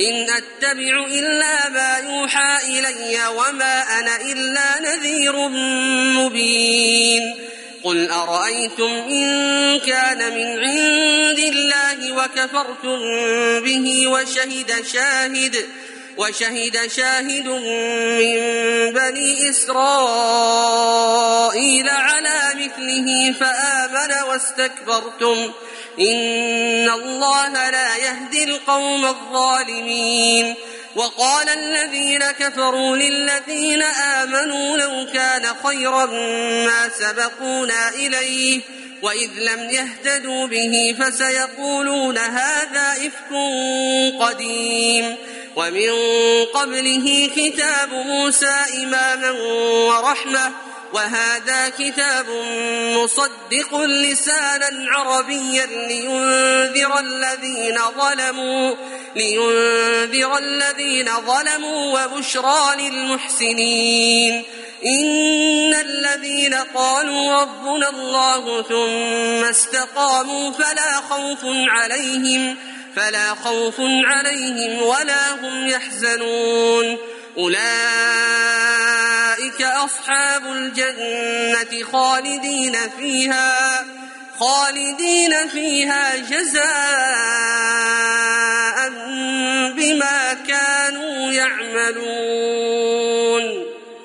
إن أتبع إلا ما يوحى إلي وما أنا إلا نذير مبين. قل أرأيتم إن كان من عند الله وكفرتم به وشهد شاهد وشهد شاهد من بني إسرائيل على مثله فآمن واستكبرتم. إن الله لا يهدي القوم الظالمين. وقال الذين كفروا للذين آمنوا لو كان خيرا ما سبقونا إليه وإذ لم يهتدوا به فسيقولون هذا إفك قديم. ومن قبله كتاب موسى إماما ورحمة وهذا كتاب مصدق لسانا عربيا لينذر الذين ظلموا لينذر الذين ظلموا وبشرى للمحسنين. إن الذين قالوا ربنا الله ثم استقاموا فلا خوف عليهم فلا خوف عليهم ولا هم يحزنون. أولئك أصحاب الجنة خالدين فيها خالدين فيها جزاء بما كانوا يعملون.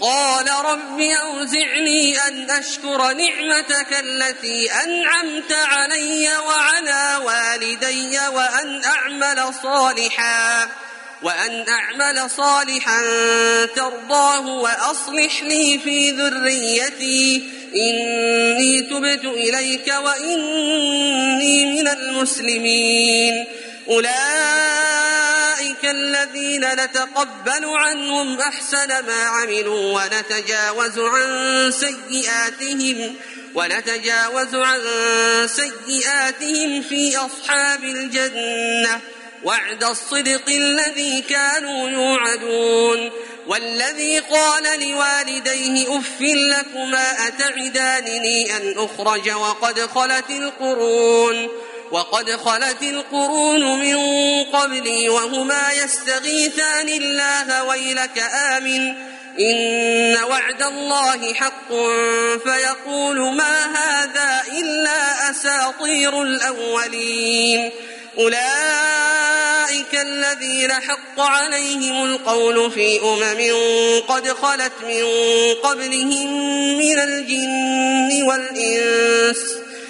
قال رب أوزعني أن أشكر نعمتك التي أنعمت علي وعلى والدي وأن أعمل صالحا وأن أعمل صالحا ترضاه وأصلح لي في ذريتي. إني تبت إليك وإني من المسلمين. أولئك الذين نتقبل عنهم أحسن ما عملوا ونتجاوز عن سيئاتهم ونتجاوز عن سيئاتهم في أصحاب الجنة وعد الصدق الذي كانوا يوعدون والذي قال لوالديه أف لكما أتعدانني أن أخرج وقد خلت القرون وقد خلت القرون من قبلي وهما يستغيثان الله ويلك آمن. إن وعد الله حق. فيقول ما هذا إلا أساطير الأولين. أولئك الذين حق عليهم القول في أمم قد خلت من قبلهم من الجن والإنس.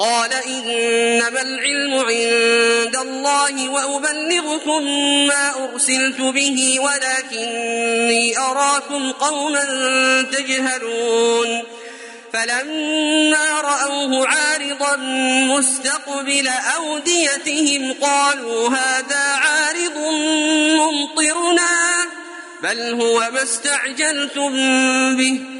قال إنما العلم عند الله وأبلغكم ما أرسلت به ولكني أراكم قوما تجهلون. فلما رأوه عارضا مستقبل أوديتهم قالوا هذا عارض ممطرنا بل هو ما استعجلتم به.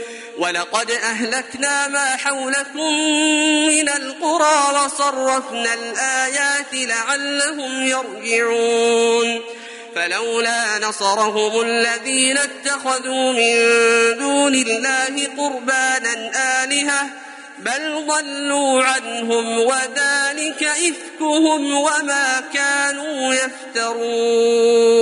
ولقد أهلكنا ما حولكم من القرى وصرفنا الآيات لعلهم يرجعون. فلولا نصرهم الذين اتخذوا من دون الله قربانا آلهة بل ضلوا عنهم وذلك إفكهم وما كانوا يفترون.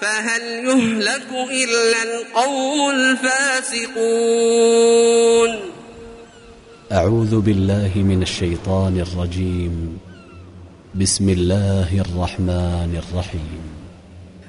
فهل يهلك إلا القوم الفاسقون؟ أعوذ بالله من الشيطان الرجيم. بسم الله الرحمن الرحيم.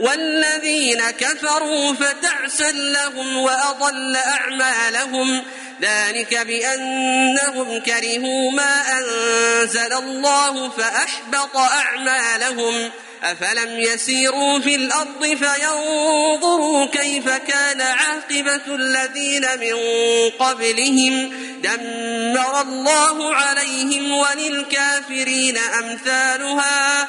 والذين كفروا فتعسا لهم وأضل أعمالهم ذلك بأنهم كرهوا ما أنزل الله فأحبط أعمالهم أفلم يسيروا في الأرض فينظروا كيف كان عاقبة الذين من قبلهم دمر الله عليهم وللكافرين أمثالها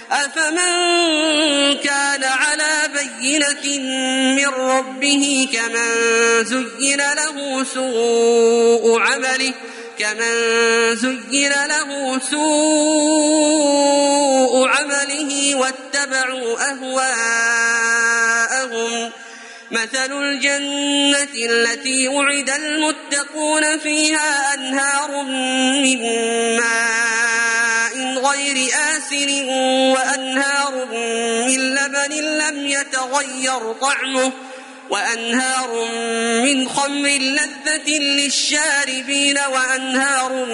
أفمن كان على بينة من ربه كمن زين له سوء عمله كمن زين له سوء عمله واتبعوا أهواءهم. مثل الجنة التي وعد المتقون فيها أنهار من ماء غير آسن وأنهار من لبن لم يتغير طعمه وأنهار من خمر لذة للشاربين وأنهار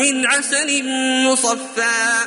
من عسل مصفى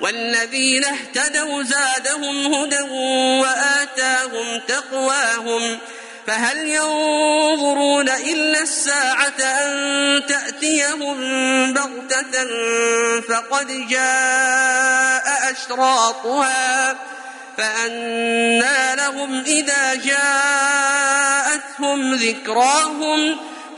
والذين اهتدوا زادهم هدى وآتاهم تقواهم فهل ينظرون إلا الساعة أن تأتيهم بغتة فقد جاء أشراطها فأنى لهم إذا جاءتهم ذكراهم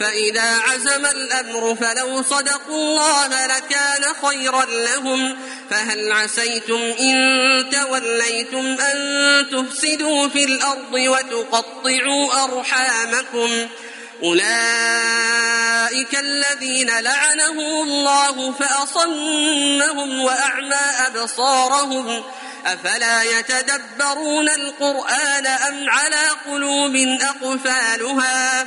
فإذا عزم الأمر فلو صدقوا الله لكان خيرا لهم. فهل عسيتم إن توليتم أن تفسدوا في الأرض وتقطعوا أرحامكم؟ أولئك الذين لعنهم الله فأصمهم وأعمى أبصارهم. أفلا يتدبرون القرآن أم على قلوب أقفالها؟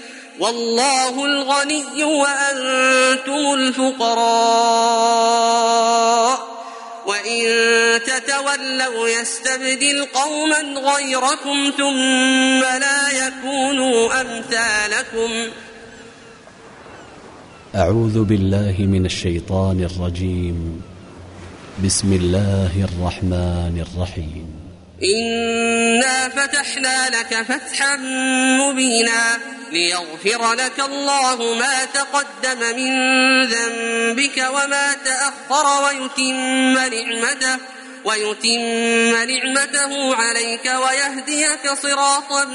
والله الغني وأنتم الفقراء. وإن تتولوا يستبدل قوما غيركم ثم لا يكونوا أمثالكم. أعوذ بالله من الشيطان الرجيم. بسم الله الرحمن الرحيم. إنا فتحنا لك فتحا مبينا. ليغفر لك الله ما تقدم من ذنبك وما تأخر ويتم نعمته ويتم نعمته عليك ويهديك صراطا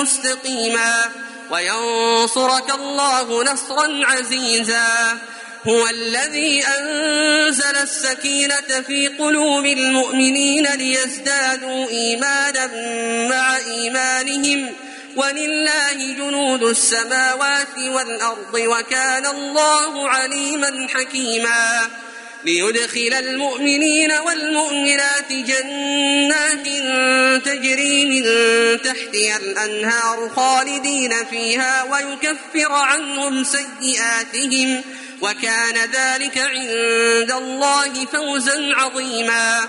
مستقيما وينصرك الله نصرا عزيزا. هو الذي أنزل السكينة في قلوب المؤمنين ليزدادوا إيمانا مع إيمانهم ولله جنود السماوات والأرض وكان الله عليما حكيما. ليدخل المؤمنين والمؤمنات جنات تجري من تحتها الأنهار خالدين فيها ويكفر عنهم سيئاتهم وكان ذلك عند الله فوزا عظيما.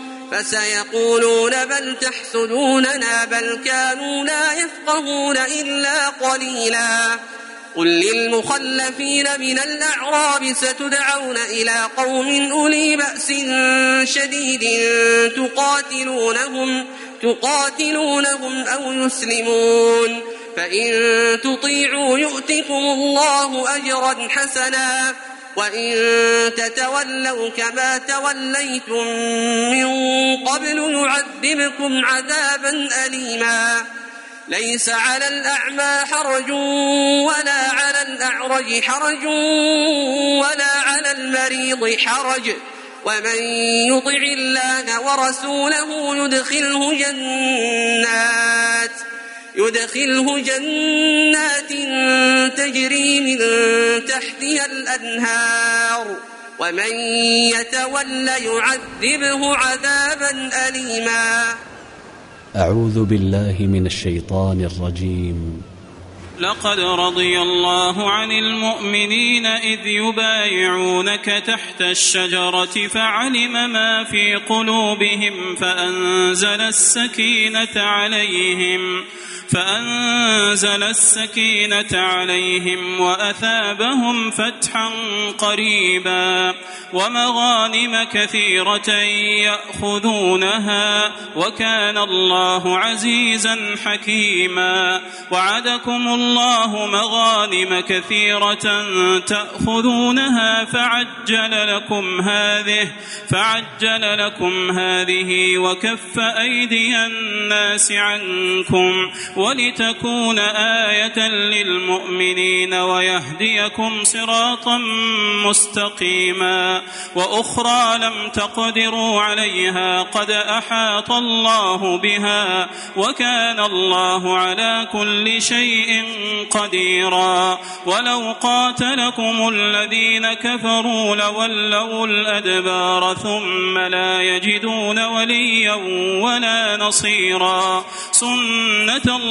فسيقولون بل تحسدوننا بل كانوا لا يفقهون إلا قليلا. قل للمخلفين من الأعراب ستدعون إلى قوم أولي بأس شديد تقاتلونهم تقاتلونهم أو يسلمون. فإن تطيعوا يؤتكم الله أجرا حسنا. وإن تتولوا كما توليتم من قبل يعذبكم عذابا أليما ليس على الأعمى حرج ولا على الأعرج حرج ولا على المريض حرج ومن يطع الله ورسوله يدخله جنات يدخله جنات تجري من تحتها الأنهار ومن يتول يعذبه عذابا أليما. أعوذ بالله من الشيطان الرجيم. لقد رضي الله عن المؤمنين إذ يبايعونك تحت الشجرة فعلم ما في قلوبهم فأنزل السكينة عليهم. فأنزل السكينة عليهم وأثابهم فتحا قريبا ومغانم كثيرة يأخذونها وكان الله عزيزا حكيما وعدكم الله مغانم كثيرة تأخذونها فعجل لكم هذه فعجل لكم هذه وكف أيدي الناس عنكم ولتكون آية للمؤمنين ويهديكم صراطا مستقيما وأخرى لم تقدروا عليها قد أحاط الله بها وكان الله على كل شيء قديرا ولو قاتلكم الذين كفروا لولوا الأدبار ثم لا يجدون وليا ولا نصيرا سنة الله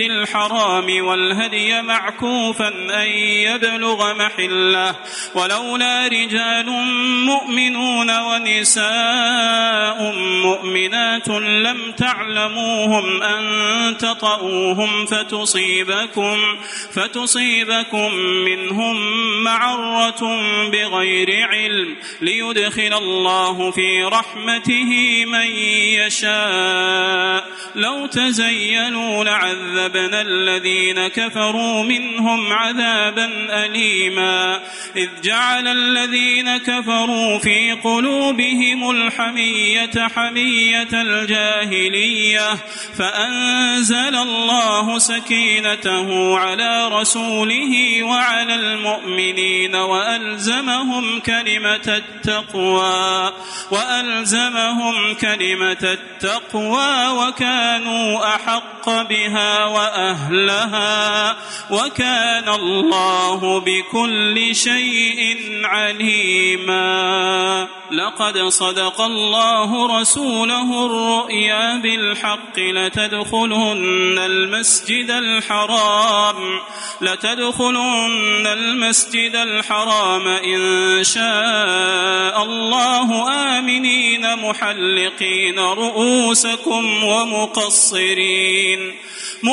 الحرام والهدي معكوفا أن يبلغ محلة. ولولا رجال مؤمنون ونساء مؤمنات لم تعلموهم أن تطؤوهم فتصيبكم فتصيبكم منهم معرة بغير علم. ليدخل الله في رحمته من يشاء. لو تزينوا لعذبنا الذين كفروا منهم عذابا أليما. إذ جعل الذين كفروا في قلوبهم الحمية حمية الجاهلية فأنزل الله سكينته على رسوله وعلى المؤمنين وألزمهم كلمة التقوى وألزمهم كلمة التقوى وكانوا أحق بها وأهلها وكان الله بكل شيء عليما. لقد صدق الله رسوله الرؤيا بالحق لتدخلن المسجد الحرام لتدخلن المسجد الحرام. إن شاء الله آمنين محلقين رؤوسكم ومقصرين.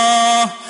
الله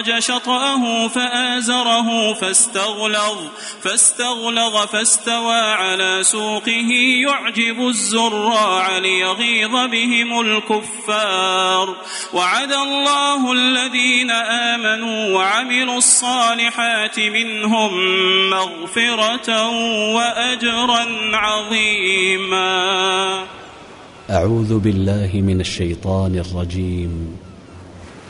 أخرج شطأه فآزره فاستغلظ فاستغلظ فاستوى على سوقه يعجب الزراع ليغيظ بهم الكفار. وعد الله الذين آمنوا وعملوا الصالحات منهم مغفرة وأجرا عظيما. أعوذ بالله من الشيطان الرجيم.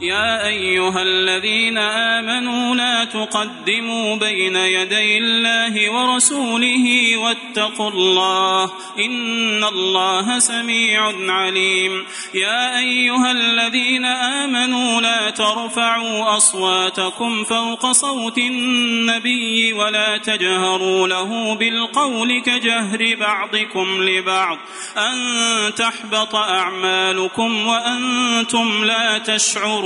يا أيها الذين آمنوا لا تقدموا بين يدي الله ورسوله واتقوا الله إن الله سميع عليم. يا أيها الذين آمنوا لا ترفعوا أصواتكم فوق صوت النبي ولا تجهروا له بالقول كجهر بعضكم لبعض. أن تحبط أعمالكم وأنتم لا تشعرون.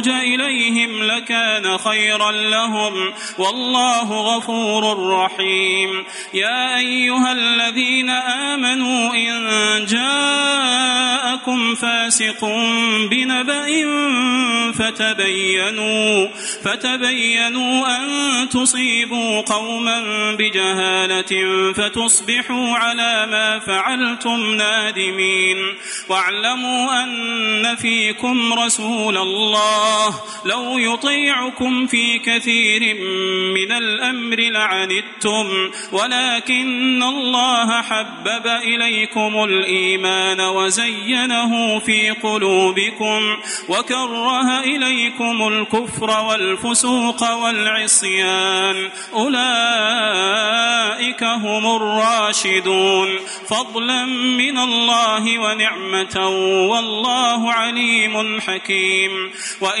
يخرج إليهم لكان خيرا لهم والله غفور رحيم. يا أيها الذين آمنوا إن جاءكم فاسق بنبأ فتبينوا فتبينوا أن تصيبوا قوما بجهالة فتصبحوا على ما فعلتم نادمين. واعلموا أن فيكم رسول الله الله لو يطيعكم في كثير من الأمر لعنتم ولكن الله حبب إليكم الإيمان وزينه في قلوبكم وكره إليكم الكفر والفسوق والعصيان. أولئك هم الراشدون. فضلا من الله ونعمة والله عليم حكيم. وإن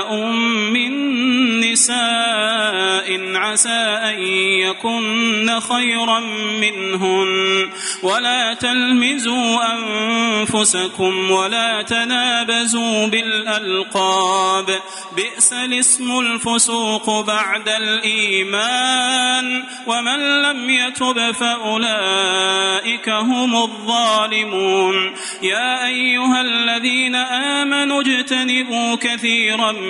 من نساء عسى أن يكن خيرا منهن. ولا تلمزوا أنفسكم ولا تنابزوا بالألقاب. بئس الاسم الفسوق بعد الإيمان. ومن لم يتب فأولئك هم الظالمون. يا أيها الذين آمنوا اجتنبوا كثيرا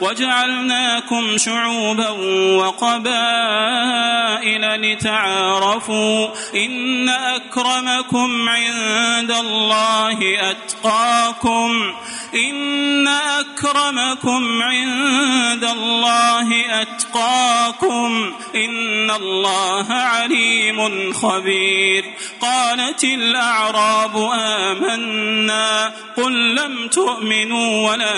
وجعلناكم شعوبا وقبائل لتعارفوا إن أكرمكم عند الله أتقاكم إن أكرمكم عند الله أتقاكم إن الله عليم خبير قالت الأعراب آمنا قل لم تؤمنوا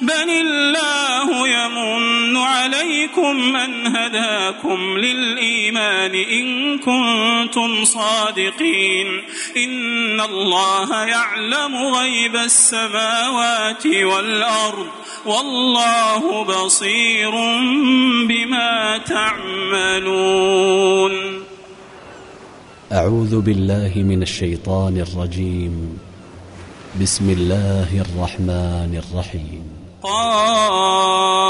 بل الله يمن عليكم أن هداكم للإيمان إن كنتم صادقين إن الله يعلم غيب السماوات والأرض والله بصير بما تعملون أعوذ بالله من الشيطان الرجيم. بسم الله الرحمن الرحيم. قاف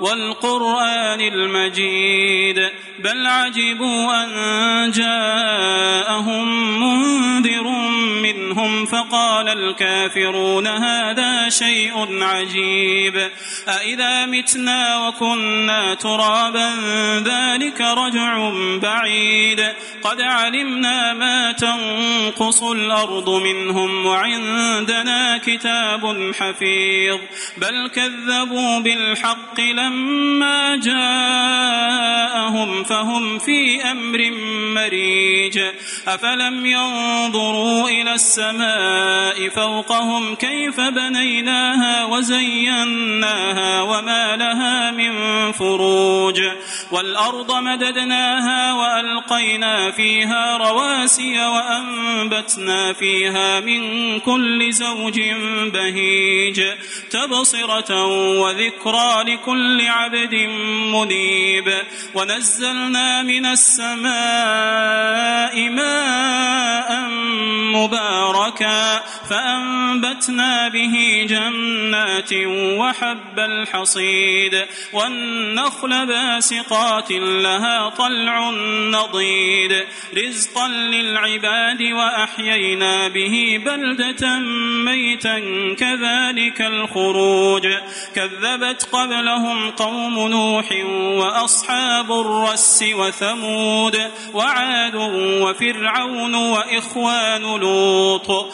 والقرآن المجيد بل عجبوا أن جاءهم فقال الكافرون هذا شيء عجيب. أإذا متنا وكنا ترابا ذلك رجع بعيد. قد علمنا ما تنقص الأرض منهم وعندنا كتاب حفيظ. بل كذبوا بالحق لما جاءهم فهم في أمر مريج. أفلم ينظروا إلى السماء فوقهم كيف بنيناها وزيناها وما لها من فروج والأرض مددناها وألقينا فيها رواسي وأنبتنا فيها من كل زوج بهيج تبصرة وذكرى لكل عبد منيب ونزلنا من السماء ماء مباركا فأنبتنا به جنات وحب الحصيد والنخل باسقات لها طلع نضيد رزقا للعباد وأحيينا به بلدة ميتا كذلك الخروج كذبت قبلهم قوم نوح وأصحاب الرس وثمود وعاد وفرعون وإخوان لوط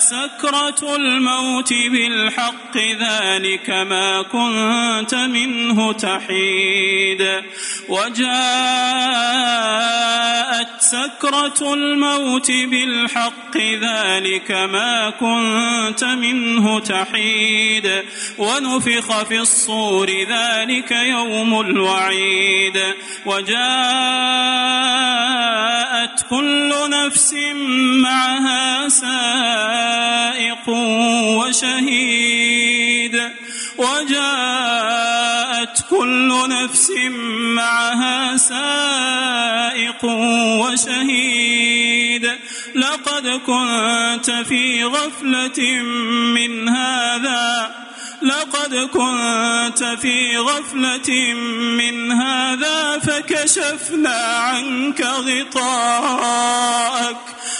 سكرة الموت بالحق ذلك ما كنت منه تحيد. وجاءت سكرة الموت بالحق ذلك ما كنت منه تحيد. ونفخ في الصور ذلك يوم الوعيد. وجاءت كل نفس معها سائق وشهيد وجاءت كل نفس معها سائق وشهيد لقد كنت في غفلة من هذا لقد كنت في غفلة من هذا فكشفنا عنك غطاءك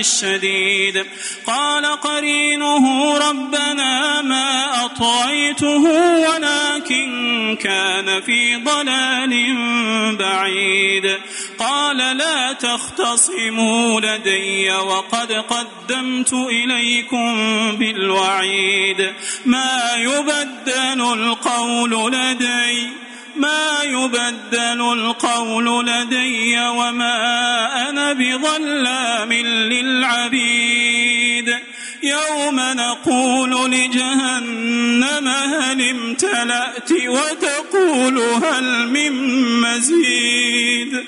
الشديد. قال قرينه ربنا ما أطغيته ولكن كان في ضلال بعيد. قال لا تختصموا لدي وقد قدمت إليكم بالوعيد. ما يبدل القول لدي ما يبدل القول لدي وما أنا بظلام للعبيد. يوم نقول لجهنم هل امتلأت وتقول هل من مزيد.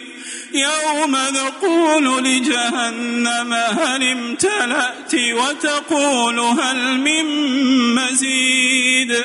يوم نقول لجهنم هل امتلأت وتقول هل من مزيد.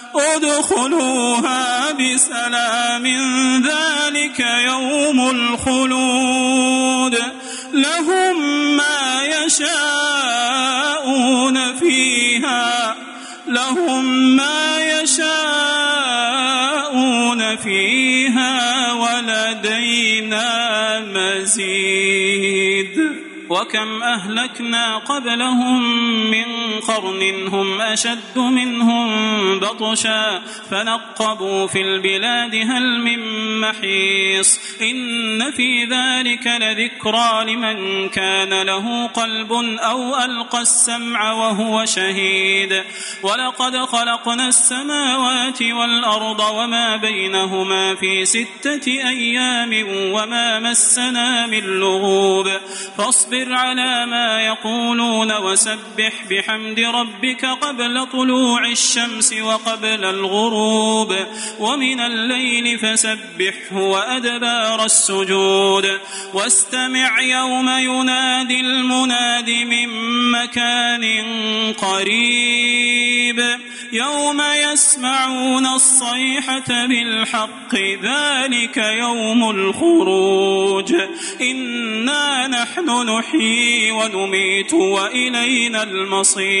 ادخلوها بسلام ذلك يوم الخلود. لهم ما يشاءون فيها لهم ما يشاءون فيها ولدينا مزيد. وكم أهلكنا قبلهم من قرن هم أشد منهم بطشا فنقبوا في البلاد هل من محيص إن في ذلك لذكرى لمن كان له قلب أو ألقى السمع وهو شهيد ولقد خلقنا السماوات والأرض وما بينهما في ستة أيام وما مسنا من لغوب فاصبر على ما يقولون وسبح بحمد ربك قبل طلوع الشمس وقبل الغروب ومن الليل فسبحه وأدبار السجود واستمع يوم ينادي المناد من مكان قريب يوم يسمعون الصيحة بالحق ذلك يوم الخروج إنا نحن نحيي ونميت وإلينا المصير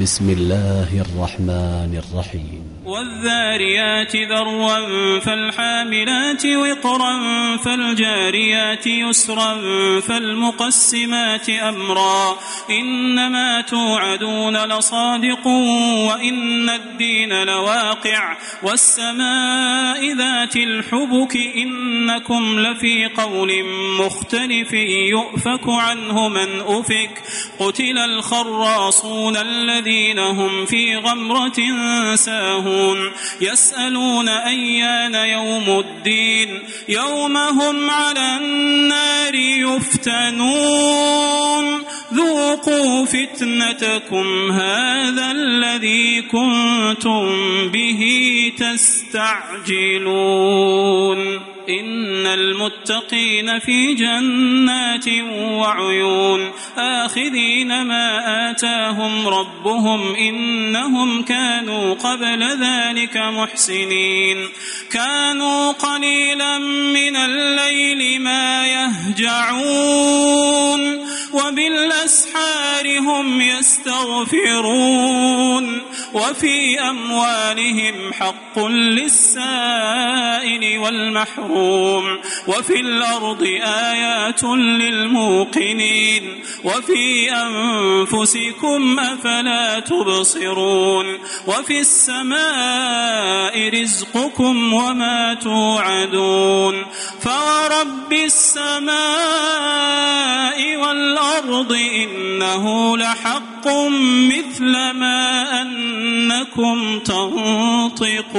بسم الله الرحمن الرحيم. والذاريات ذروا فالحاملات وقرا فالجاريات يسرا فالمقسمات أمرا. إنما توعدون لصادق وإن الدين لواقع. والسماء ذات الحبك إنكم لفي قول مختلف يؤفك عنه من أفك. قتل الخراصون الذين هم في غمرة ساهون يسألون أيان يوم الدين يوم هم على النار يفتنون. ذوقوا فتنتكم هذا الذي كنتم به تستعجلون. إن المتقين في جنات وعيون آخذين ما آتاهم ربهم إنهم كانوا قبل ذلك محسنين كانوا قليلا من الليل ما يهجعون وبالأسحار بالأسحار هم يستغفرون وفي أموالهم حق للسائل والمحروم وفي الأرض آيات للموقنين وفي أنفسكم أفلا تبصرون وفي السماء رزقكم وما توعدون فورب السماء والأرض إنه لحق مثل ما أنكم تنطقون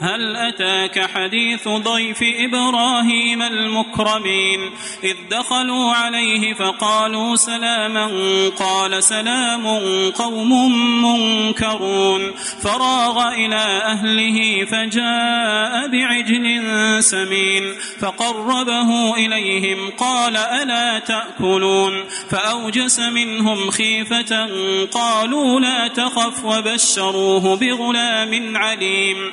هل أتاك حديث ضيف إبراهيم المكرمين؟ إذ دخلوا عليه فقالوا سلاما قال سلام قوم منكرون. فراغ إلى أهله فجاء بعجل سمين فقربه إليهم قال ألا تأكلون؟ فأوجس منهم خيفة قالوا لا تخف وبشروه بغلام عليم.